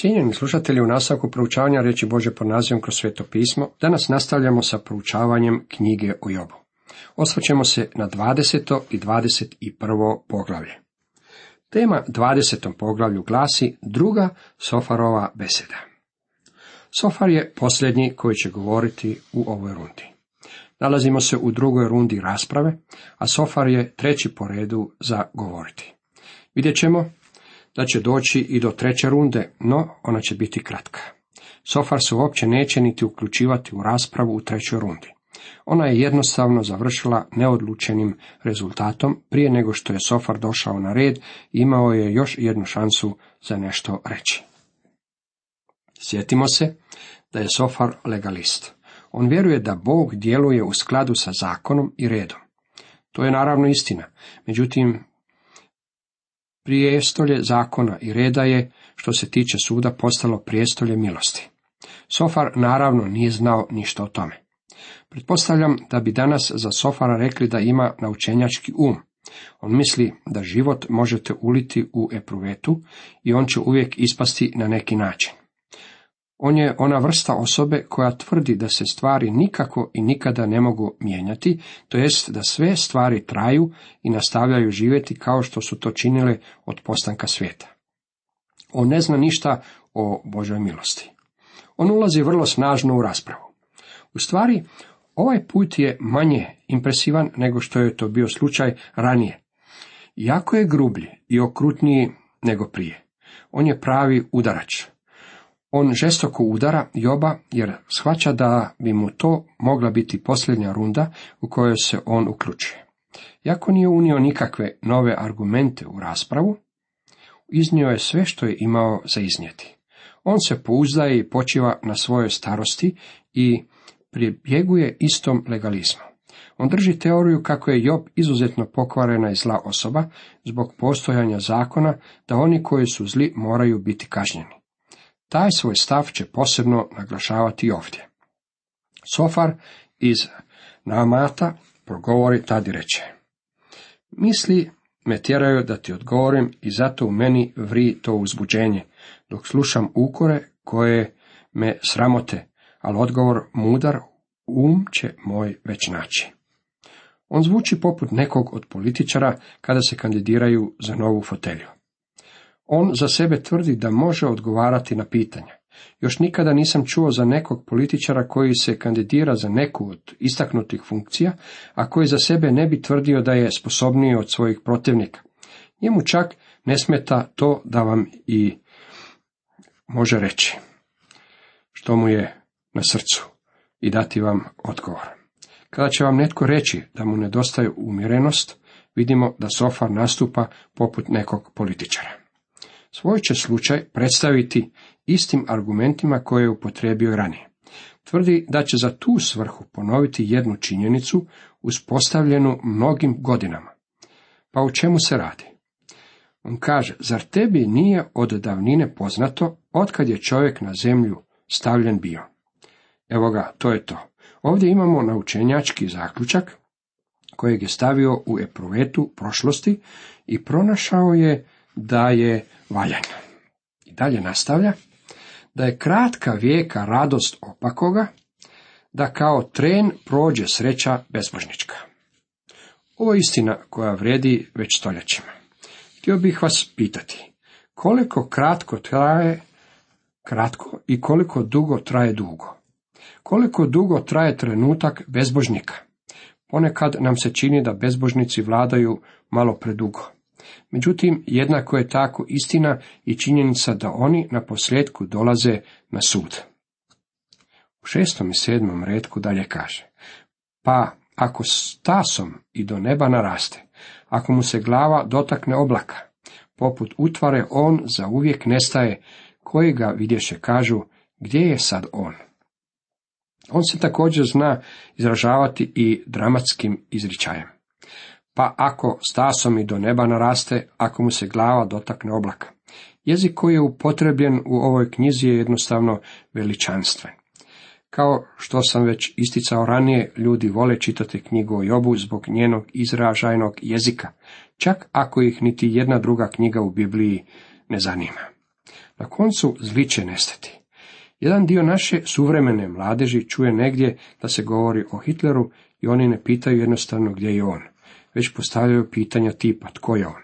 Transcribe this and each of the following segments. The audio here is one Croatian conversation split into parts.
Cijenjeni slušatelji, u nastavku proučavanja riječi Bože pod nazivom kroz sveto pismo, danas nastavljamo sa proučavanjem knjige o Jobu. Osvrćemo se na 20. i 21. poglavlje. Tema 20. poglavlju glasi druga Sofarova beseda. Sofar je posljednji koji će govoriti u ovoj rundi. Nalazimo se u drugoj rundi rasprave, a Sofar je treći po redu za govoriti. Vidjet ćemo da će doći i do treće runde, no ona će biti kratka. Sofar se uopće neće niti uključivati u raspravu u trećoj rundi. Ona je jednostavno završila neodlučenim rezultatom, prije nego što je Sofar došao na red, imao je još jednu šansu za nešto reći. Sjetimo se da je Sofar legalist. On vjeruje da Bog djeluje u skladu sa zakonom i redom. To je naravno istina, međutim prijestolje zakona i reda je, što se tiče suda, postalo prijestolje milosti. Sofar naravno nije znao ništa o tome. Pretpostavljam da bi danas za Sofara rekli da ima naučenjački um. On misli da život možete uliti u epruvetu i on će uvijek ispasti na neki način. On je ona vrsta osobe koja tvrdi da se stvari nikako i nikada ne mogu mijenjati, to jest da sve stvari traju i nastavljaju živjeti kao što su to činile od postanka svijeta. On ne zna ništa o Božoj milosti. On ulazi vrlo snažno u raspravu. U stvari, ovaj put je manje impresivan nego što je to bio slučaj ranije. Jako je grublji i okrutniji nego prije. On je pravi udarač. On žestoko udara Joba jer shvaća da bi mu to mogla biti posljednja runda u kojoj se on uključuje. Jako nije unio nikakve nove argumente u raspravu, iznio je sve što je imao za iznijeti. On se pouzdaje i počiva na svojoj starosti i pribjeguje istom legalizmu. On drži teoriju kako je Job izuzetno pokvarena i zla osoba zbog postojanja zakona da oni koji su zli moraju biti kažnjeni. Taj svoj stav će posebno naglašavati ovdje. Sofar iz Namata progovori tad i reče. Misli me tjeraju da ti odgovorim i zato u meni vri to uzbuđenje, dok slušam ukore koje me sramote, ali odgovor mudar um će moj već naći. On zvuči poput nekog od političara kada se kandidiraju za novu fotelju. On za sebe tvrdi da može odgovarati na pitanja. Još nikada nisam čuo za nekog političara koji se kandidira za neku od istaknutih funkcija, a koji za sebe ne bi tvrdio da je sposobniji od svojih protivnika. Njemu čak ne smeta to da vam i može reći što mu je na srcu i dati vam odgovor. Kada će vam netko reći da mu nedostaje umjerenost, vidimo da Sofar nastupa poput nekog političara. Svoj će slučaj predstaviti istim argumentima koje je upotrijebio ranije. Tvrdi da će za tu svrhu ponoviti jednu činjenicu uspostavljenu mnogim godinama. Pa u čemu se radi? On kaže, zar tebi nije od davnine poznato, otkad je čovjek na zemlju stavljen bio? Evo ga, to je to. Ovdje imamo naučenjački zaključak kojeg je stavio u epruvetu prošlosti i pronašao je da je valjan. I dalje nastavlja da je kratka vijeka radost opakoga, da kao tren prođe sreća bezbožnička. Ovo je istina koja vredi već stoljećima. Htio bih vas pitati, koliko kratko traje kratko i koliko dugo traje dugo? Koliko dugo traje trenutak bezbožnika? Ponekad nam se čini da bezbožnici vladaju malo predugo. Međutim, jednako je tako istina i činjenica da oni na posljedku dolaze na sud. U šestom i sedmom redku dalje kaže, pa ako stasom i do neba naraste, ako mu se glava dotakne oblaka, poput utvare on za uvijek nestaje, koji ga vidješe kažu, gdje je sad on? On se također zna izražavati i dramatskim izričajem. Pa ako stasom i do neba naraste, ako mu se glava dotakne oblaka. Jezik koji je upotrebljen u ovoj knjizi je jednostavno veličanstven. Kao što sam već isticao ranije, ljudi vole čitati knjigu o Jobu zbog njenog izražajnog jezika, čak ako ih niti jedna druga knjiga u Bibliji ne zanima. Na koncu zli će nestati. Jedan dio naše suvremene mladeži čuje negdje da se govori o Hitleru i oni ne pitaju jednostavno gdje je on, već postavljaju pitanja tipa tko je on.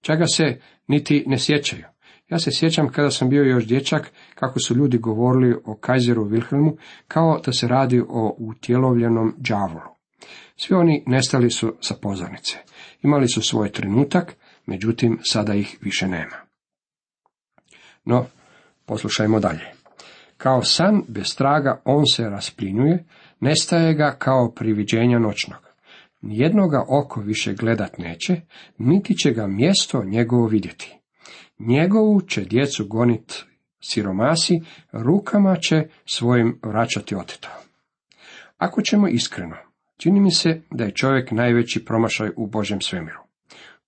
Čega se niti ne sjećaju. Ja se sjećam kada sam bio još dječak kako su ljudi govorili o Kajzeru Wilhelmu kao da se radi o utjelovljenom đavolu. Svi oni nestali su sa pozornice. Imali su svoj trenutak, međutim sada ih više nema. No, poslušajmo dalje. Kao san bez traga on se rasplinjuje, nestaje ga kao priviđenja noćnog. Nijednoga oko više gledat neće, niti će ga mjesto njegovo vidjeti. Njegovu će djecu gonit siromasi, rukama će svojim vraćati oteto. Ako ćemo iskreno, čini mi se da je čovjek najveći promašaj u Božem svemiru.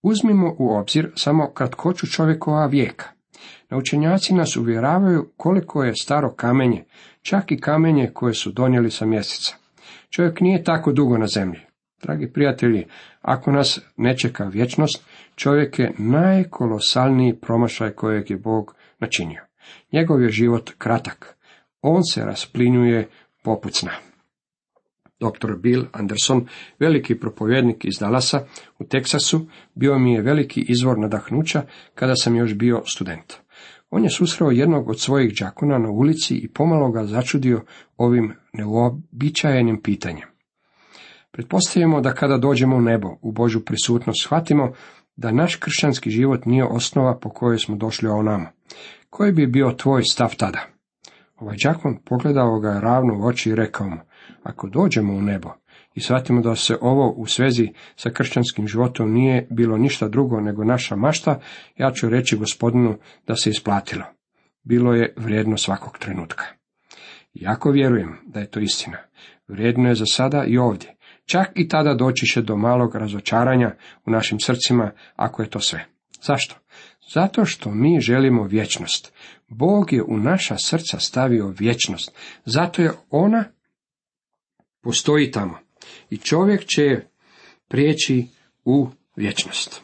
Uzmimo u obzir samo kratkoću čovjekova vijeka. Naučenjaci nas uvjeravaju koliko je staro kamenje, čak i kamenje koje su donijeli sa mjeseca. Čovjek nije tako dugo na zemlji. Dragi prijatelji, ako nas ne čeka vječnost, čovjek je najkolosalniji promašaj kojeg je Bog načinio. Njegov je život kratak. On se rasplinjuje poput sna. Dr. Bill Anderson, veliki propovjednik iz Dallasa u Teksasu, bio mi je veliki izvor nadahnuća kada sam još bio student. On je susreo jednog od svojih đakona na ulici i pomalo ga začudio ovim neuobičajenim pitanjem. Pretpostavimo da kada dođemo u nebo, u Božju prisutnost, shvatimo da naš kršćanski život nije osnova po kojoj smo došli o nama. Koji bi bio tvoj stav tada? Ovaj đakon pogledao ga ravno u oči i rekao mu, ako dođemo u nebo i shvatimo da se ovo u svezi sa kršćanskim životom nije bilo ništa drugo nego naša mašta, ja ću reći gospodinu da se isplatilo. Bilo je vrijedno svakog trenutka. Jako vjerujem da je to istina. Vrijedno je za sada i ovdje. Čak i tada doći do malog razočaranja u našim srcima, ako je to sve. Zašto? Zato što mi želimo vječnost. Bog je u naša srca stavio vječnost. Zato je ona postoji tamo. I čovjek će prijeći u vječnost.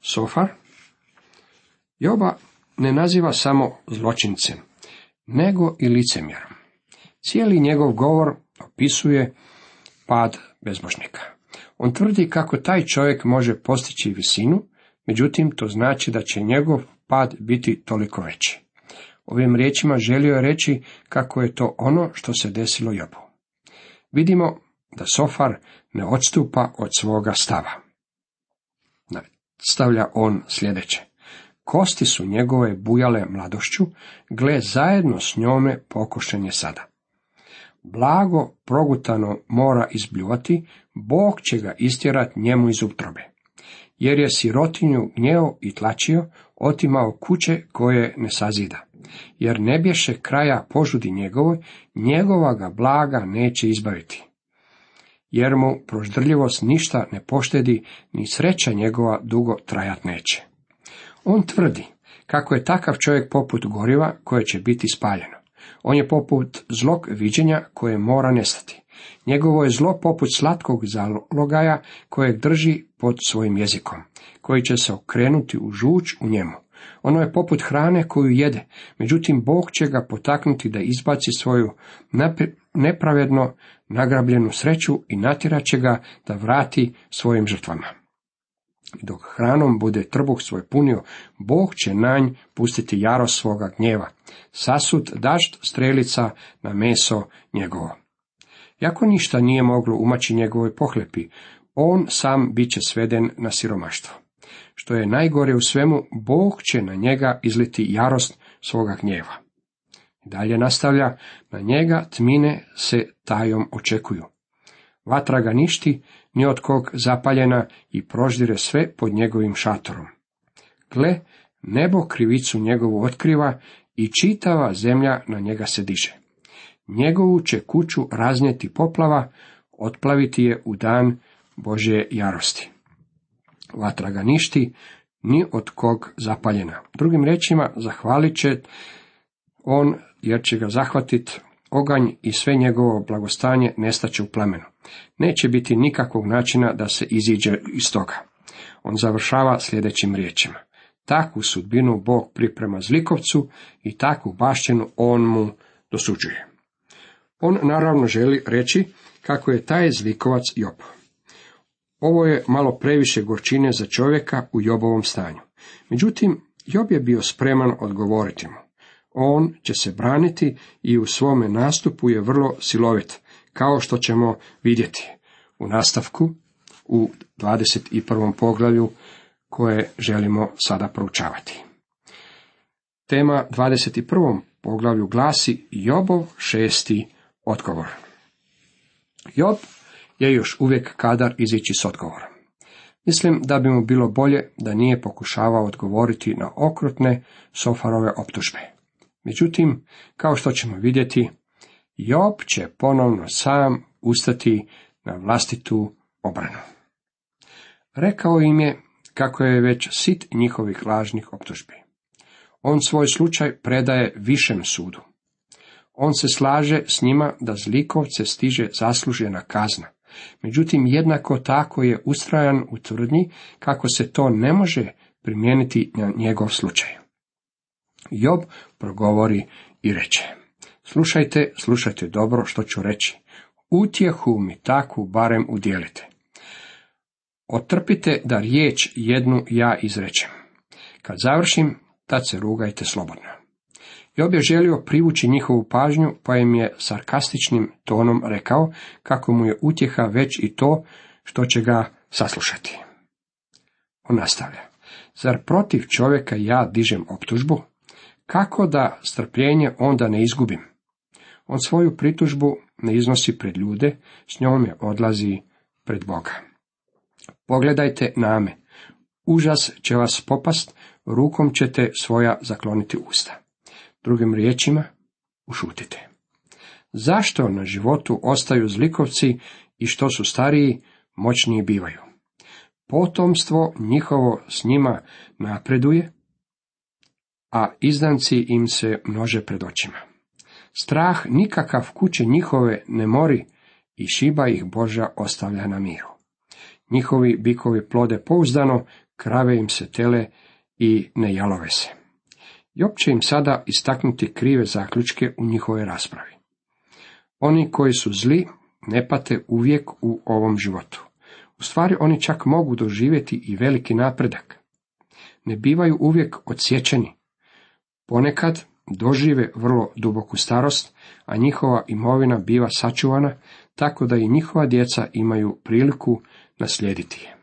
Sofar Joba ne naziva samo zločincem, nego i licemjerom. Cijeli njegov govor opisuje pad bezbožnika. On tvrdi kako taj čovjek može postići visinu, međutim to znači da će njegov pad biti toliko veći. Ovim riječima želio je reći kako je to ono što se desilo Jobu. Vidimo da Sofar ne odstupa od svoga stava. Stavlja on sljedeće. Kosti su njegove bujale mladošću, gle zajedno s njome pokošen je sada. Blago progutano mora izbljuvati, Bog će ga istjerat njemu iz utrobe. Jer je sirotinju gnjeo i tlačio, otimao kuće koje ne sazida. Jer ne bješe kraja požudi njegovoj, njegova ga blaga neće izbaviti. Jer mu proždrljivost ništa ne poštedi, ni sreća njegova dugo trajat neće. On tvrdi kako je takav čovjek poput goriva koje će biti spaljeno. On je poput zlog viđenja koje mora nestati. Njegovo je zlo poput slatkog zalogaja kojeg drži pod svojim jezikom, koji će se okrenuti u žuč u njemu. Ono je poput hrane koju jede, međutim Bog će ga potaknuti da izbaci svoju nepravedno nagrabljenu sreću i natjerat će ga da vrati svojim žrtvama. I dok hranom bude trbuh svoj punio, Bog će na nj pustiti jaro svoga gnjeva, sasud dašt strelica na meso njegovo. Jako ništa nije moglo umaći njegovoj pohlepi, on sam bit će sveden na siromaštvo. Što je najgore u svemu, Bog će na njega izliti jarost svoga gnjeva. Dalje nastavlja, na njega tmine se tajom očekuju. Vatra ga ništi, ni od kog zapaljena i proždire sve pod njegovim šatorom. Gle, nebo krivicu njegovu otkriva i čitava zemlja na njega se diže. Njegovu će kuću raznijeti poplava, otplaviti je u dan Božje jarosti. Vatra ga ništi, ni od kog zapaljena. Drugim rečima, zahvalit će on, jer će ga zahvatit oganj i sve njegovo blagostanje nestaće u plemenu. Neće biti nikakvog načina da se iziđe iz toga. On završava sljedećim riječima. Takvu sudbinu Bog priprema zlikovcu i takvu baštinu on mu dosuđuje. On naravno želi reći kako je taj zlikovac Job. Ovo je malo previše gorčine za čovjeka u Jobovom stanju. Međutim, Job je bio spreman odgovoriti mu. On će se braniti i u svome nastupu je vrlo silovit, kao što ćemo vidjeti u nastavku u 21. poglavlju koje želimo sada proučavati. Tema 21. poglavlju glasi Jobov šesti odgovor. Job je još uvijek kadar izići s odgovorom. Mislim da bi mu bilo bolje da nije pokušavao odgovoriti na okrutne Sofarove optužbe. Međutim, kao što ćemo vidjeti, Job će ponovno sam ustati na vlastitu obranu. Rekao im je kako je već sit njihovih lažnih optužbi. On svoj slučaj predaje višem sudu. On se slaže s njima da zlikovce stiže zaslužena kazna. Međutim, jednako tako je ustrajan u tvrdnji kako se to ne može primijeniti na njegov slučaj. Job progovori i reče, slušajte, slušajte dobro što ću reći. Utjehu mi takvu barem udjelite. Otrpite da riječ jednu ja izrečem. Kad završim, tad se rugajte slobodno. Job je želio privući njihovu pažnju, pa im je sarkastičnim tonom rekao kako mu je utjeha već i to što će ga saslušati. On nastavlja. Zar protiv čovjeka ja dižem optužbu? Kako da strpljenje onda ne izgubim? On svoju pritužbu ne iznosi pred ljude, s njome odlazi pred Boga. Pogledajte name. Užas će vas popast, rukom ćete svoja zakloniti usta. Drugim riječima, ušutite. Zašto na životu ostaju zlikovci i što su stariji, moćniji bivaju? Potomstvo njihovo s njima napreduje, a izdanci im se množe pred očima. Strah nikakav kuće njihove ne mori i šiba ih Boža ostavlja na miru. Njihovi bikovi plode pouzdano, krave im se tele i ne jalove se. Job će im sada istaknuti krive zaključke u njihovoj raspravi. Oni koji su zli ne pate uvijek u ovom životu. U stvari oni čak mogu doživjeti i veliki napredak. Ne bivaju uvijek odsječeni. Ponekad dožive vrlo duboku starost, a njihova imovina biva sačuvana, tako da i njihova djeca imaju priliku naslijediti je.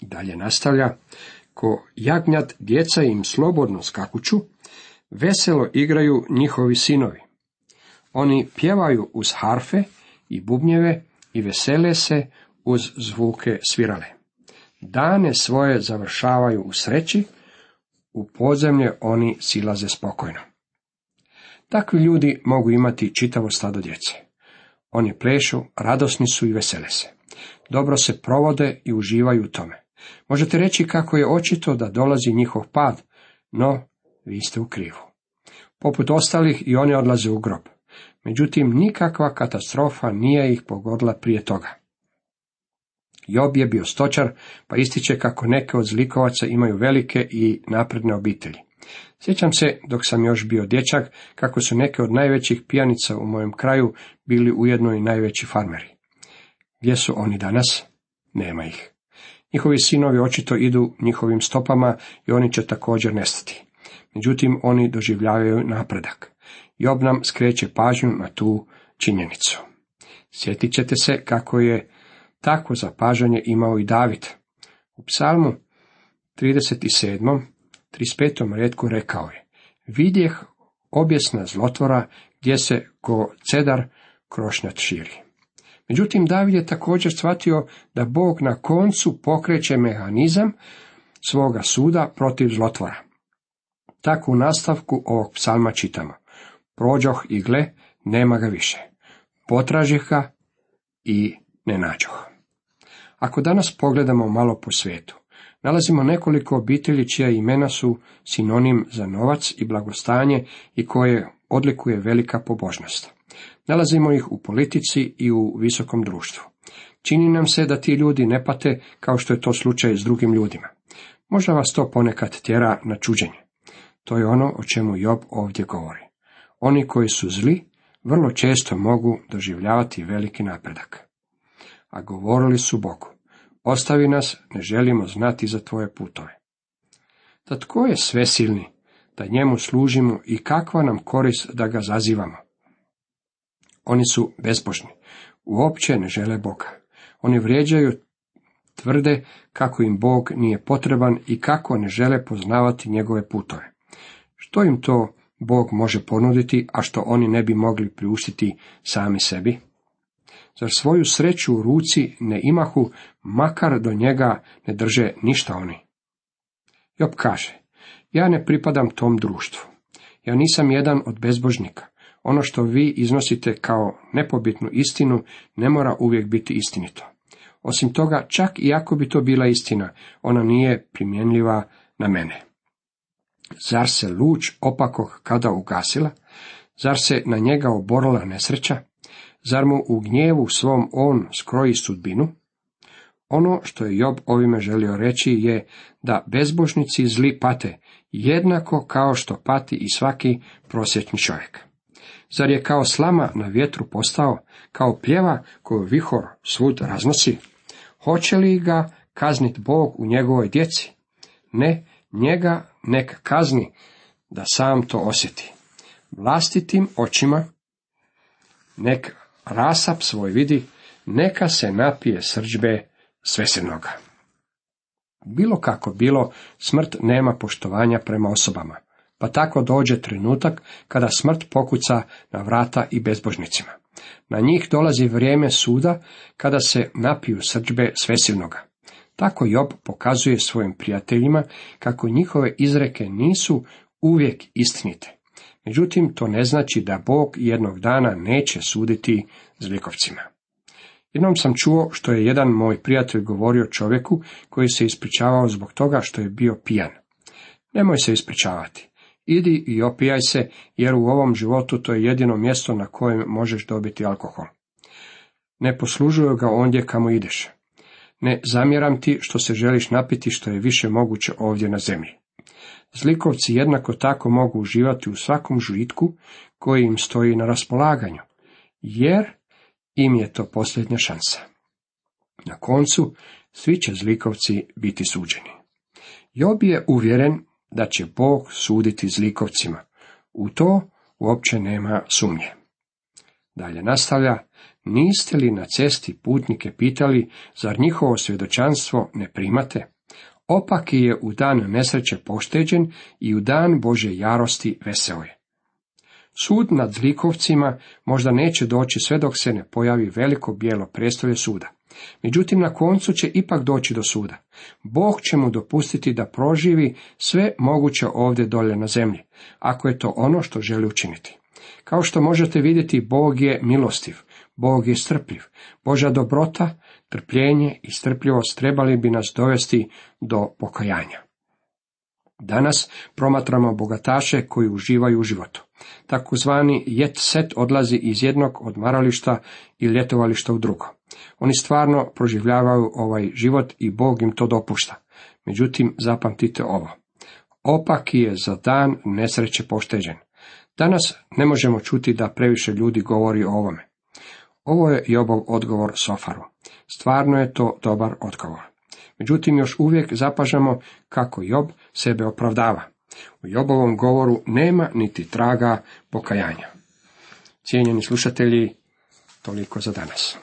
Dalje nastavlja, ko jagnjat djeca im slobodno skakuću, veselo igraju njihovi sinovi. Oni pjevaju uz harfe i bubnjeve i vesele se uz zvuke svirale. Dane svoje završavaju u sreći, u podzemlje oni silaze spokojno. Takvi ljudi mogu imati čitavo stado djece. Oni plešu, radosni su i vesele se. Dobro se provode i uživaju u tome. Možete reći kako je očito da dolazi njihov pad, no vi ste u krivu. Poput ostalih i oni odlaze u grob. Međutim, nikakva katastrofa nije ih pogodila prije toga. Job je bio stočar, pa ističe kako neke od zlikovaca imaju velike i napredne obitelji. Sjećam se, dok sam još bio dječak, kako su neke od najvećih pijanica u mojem kraju bili ujedno i najveći farmeri. Gdje su oni danas? Nema ih. Njihovi sinovi očito idu njihovim stopama i oni će također nestati. Međutim, oni doživljavaju napredak. Job nam skreće pažnju na tu činjenicu. Sjetit ćete se kako je takvo zapažanje imao i David. U psalmu 37. 35. redku rekao je, vidjeh objesna zlotvora gdje se ko cedar krošnjat širi. Međutim, David je također shvatio da Bog na koncu pokreće mehanizam svoga suda protiv zlotvora. Tako u nastavku ovog psalma čitamo. Prođoh i gle, nema ga više. Potražih ga i ne nađoh. Ako danas pogledamo malo po svijetu, nalazimo nekoliko obitelji čija imena su sinonim za novac i blagostanje i koje odlikuje velika pobožnost. Nalazimo ih u politici i u visokom društvu. Čini nam se da ti ljudi ne pate kao što je to slučaj s drugim ljudima. Možda vas to ponekad tjera na čuđenje. To je ono o čemu Job ovdje govori. Oni koji su zli vrlo često mogu doživljavati veliki napredak. A govorili su Bogu, ostavi nas, ne želimo znati za tvoje putove. Da tko je svesilni, da njemu služimo i kakva nam korist da ga zazivamo? Oni su bezbožni, uopće ne žele Boga. Oni vrijeđaju, tvrde kako im Bog nije potreban i kako ne žele poznavati njegove putove. Što im to Bog može ponuditi, a što oni ne bi mogli priuštiti sami sebi? Zar svoju sreću u ruci ne imahu, makar do njega ne drže ništa oni? Job kaže, ja ne pripadam tom društvu. Ja nisam jedan od bezbožnika. Ono što vi iznosite kao nepobitnu istinu ne mora uvijek biti istinito. Osim toga, čak i ako bi to bila istina, ona nije primjenljiva na mene. Zar se luč opakog kada ugasila? Zar se na njega oborila nesreća? Zar mu u gnjevu svom on skroji sudbinu? Ono što je Job ovime želio reći je da bezbožnici zli pate, jednako kao što pati i svaki prosječni čovjek. Zar je kao slama na vjetru postao, kao pljeva koju vihor svud raznosi? Hoće li ga kaznit Bog u njegovoj djeci? Ne, njega nek kazni da sam to osjeti. Vlastitim očima nek rasap svoj vidi, neka se napije srđbe svesenoga. Bilo kako bilo, smrt nema poštovanja prema osobama, pa tako dođe trenutak kada smrt pokuca na vrata i bezbožnicima. Na njih dolazi vrijeme suda kada se napiju srđbe svesilnoga. Tako Job pokazuje svojim prijateljima kako njihove izreke nisu uvijek istinite. Međutim, to ne znači da Bog jednog dana neće suditi zlikovcima. Jednom sam čuo što je jedan moj prijatelj govorio čovjeku koji se ispričavao zbog toga što je bio pijan. Nemoj se ispričavati. Idi i opijaj se, jer u ovom životu to je jedino mjesto na kojem možeš dobiti alkohol. Ne poslužuju ga ondje kamo ideš. Ne zamjeram ti što se želiš napiti što je više moguće ovdje na zemlji. Zlikovci jednako tako mogu uživati u svakom žitku koji im stoji na raspolaganju, jer im je to posljednja šansa. Na koncu svi će zlikovci biti suđeni. Job je uvjeren da će Bog suditi zlikovcima. U to uopće nema sumnje. Dalje nastavlja, niste li na cesti putnike pitali, zar njihovo svjedočanstvo ne primate? Opaki je u dan nesreće pošteđen i u dan Bože jarosti veseo je. Sud nad zlikovcima možda neće doći sve dok se ne pojavi veliko bijelo prestolje suda. Međutim, na koncu će ipak doći do suda. Bog će mu dopustiti da proživi sve moguće ovdje dolje na zemlji, ako je to ono što želi učiniti. Kao što možete vidjeti, Bog je milostiv, Bog je strpljiv. Boža dobrota, trpljenje i strpljivost trebali bi nas dovesti do pokajanja. Danas promatramo bogataše koji uživaju u životu. Takozvani jet set odlazi iz jednog odmarališta i ljetovališta u drugo. Oni stvarno proživljavaju ovaj život i Bog im to dopušta. Međutim, zapamtite ovo. Opak je za dan nesreće pošteđen. Danas ne možemo čuti da previše ljudi govori o ovome. Ovo je Jobov odgovor Sofaru. Stvarno je to dobar odgovor. Međutim, još uvijek zapažamo kako Job sebe opravdava. U Jobovom govoru nema niti traga pokajanja. Cijenjeni slušatelji, toliko za danas.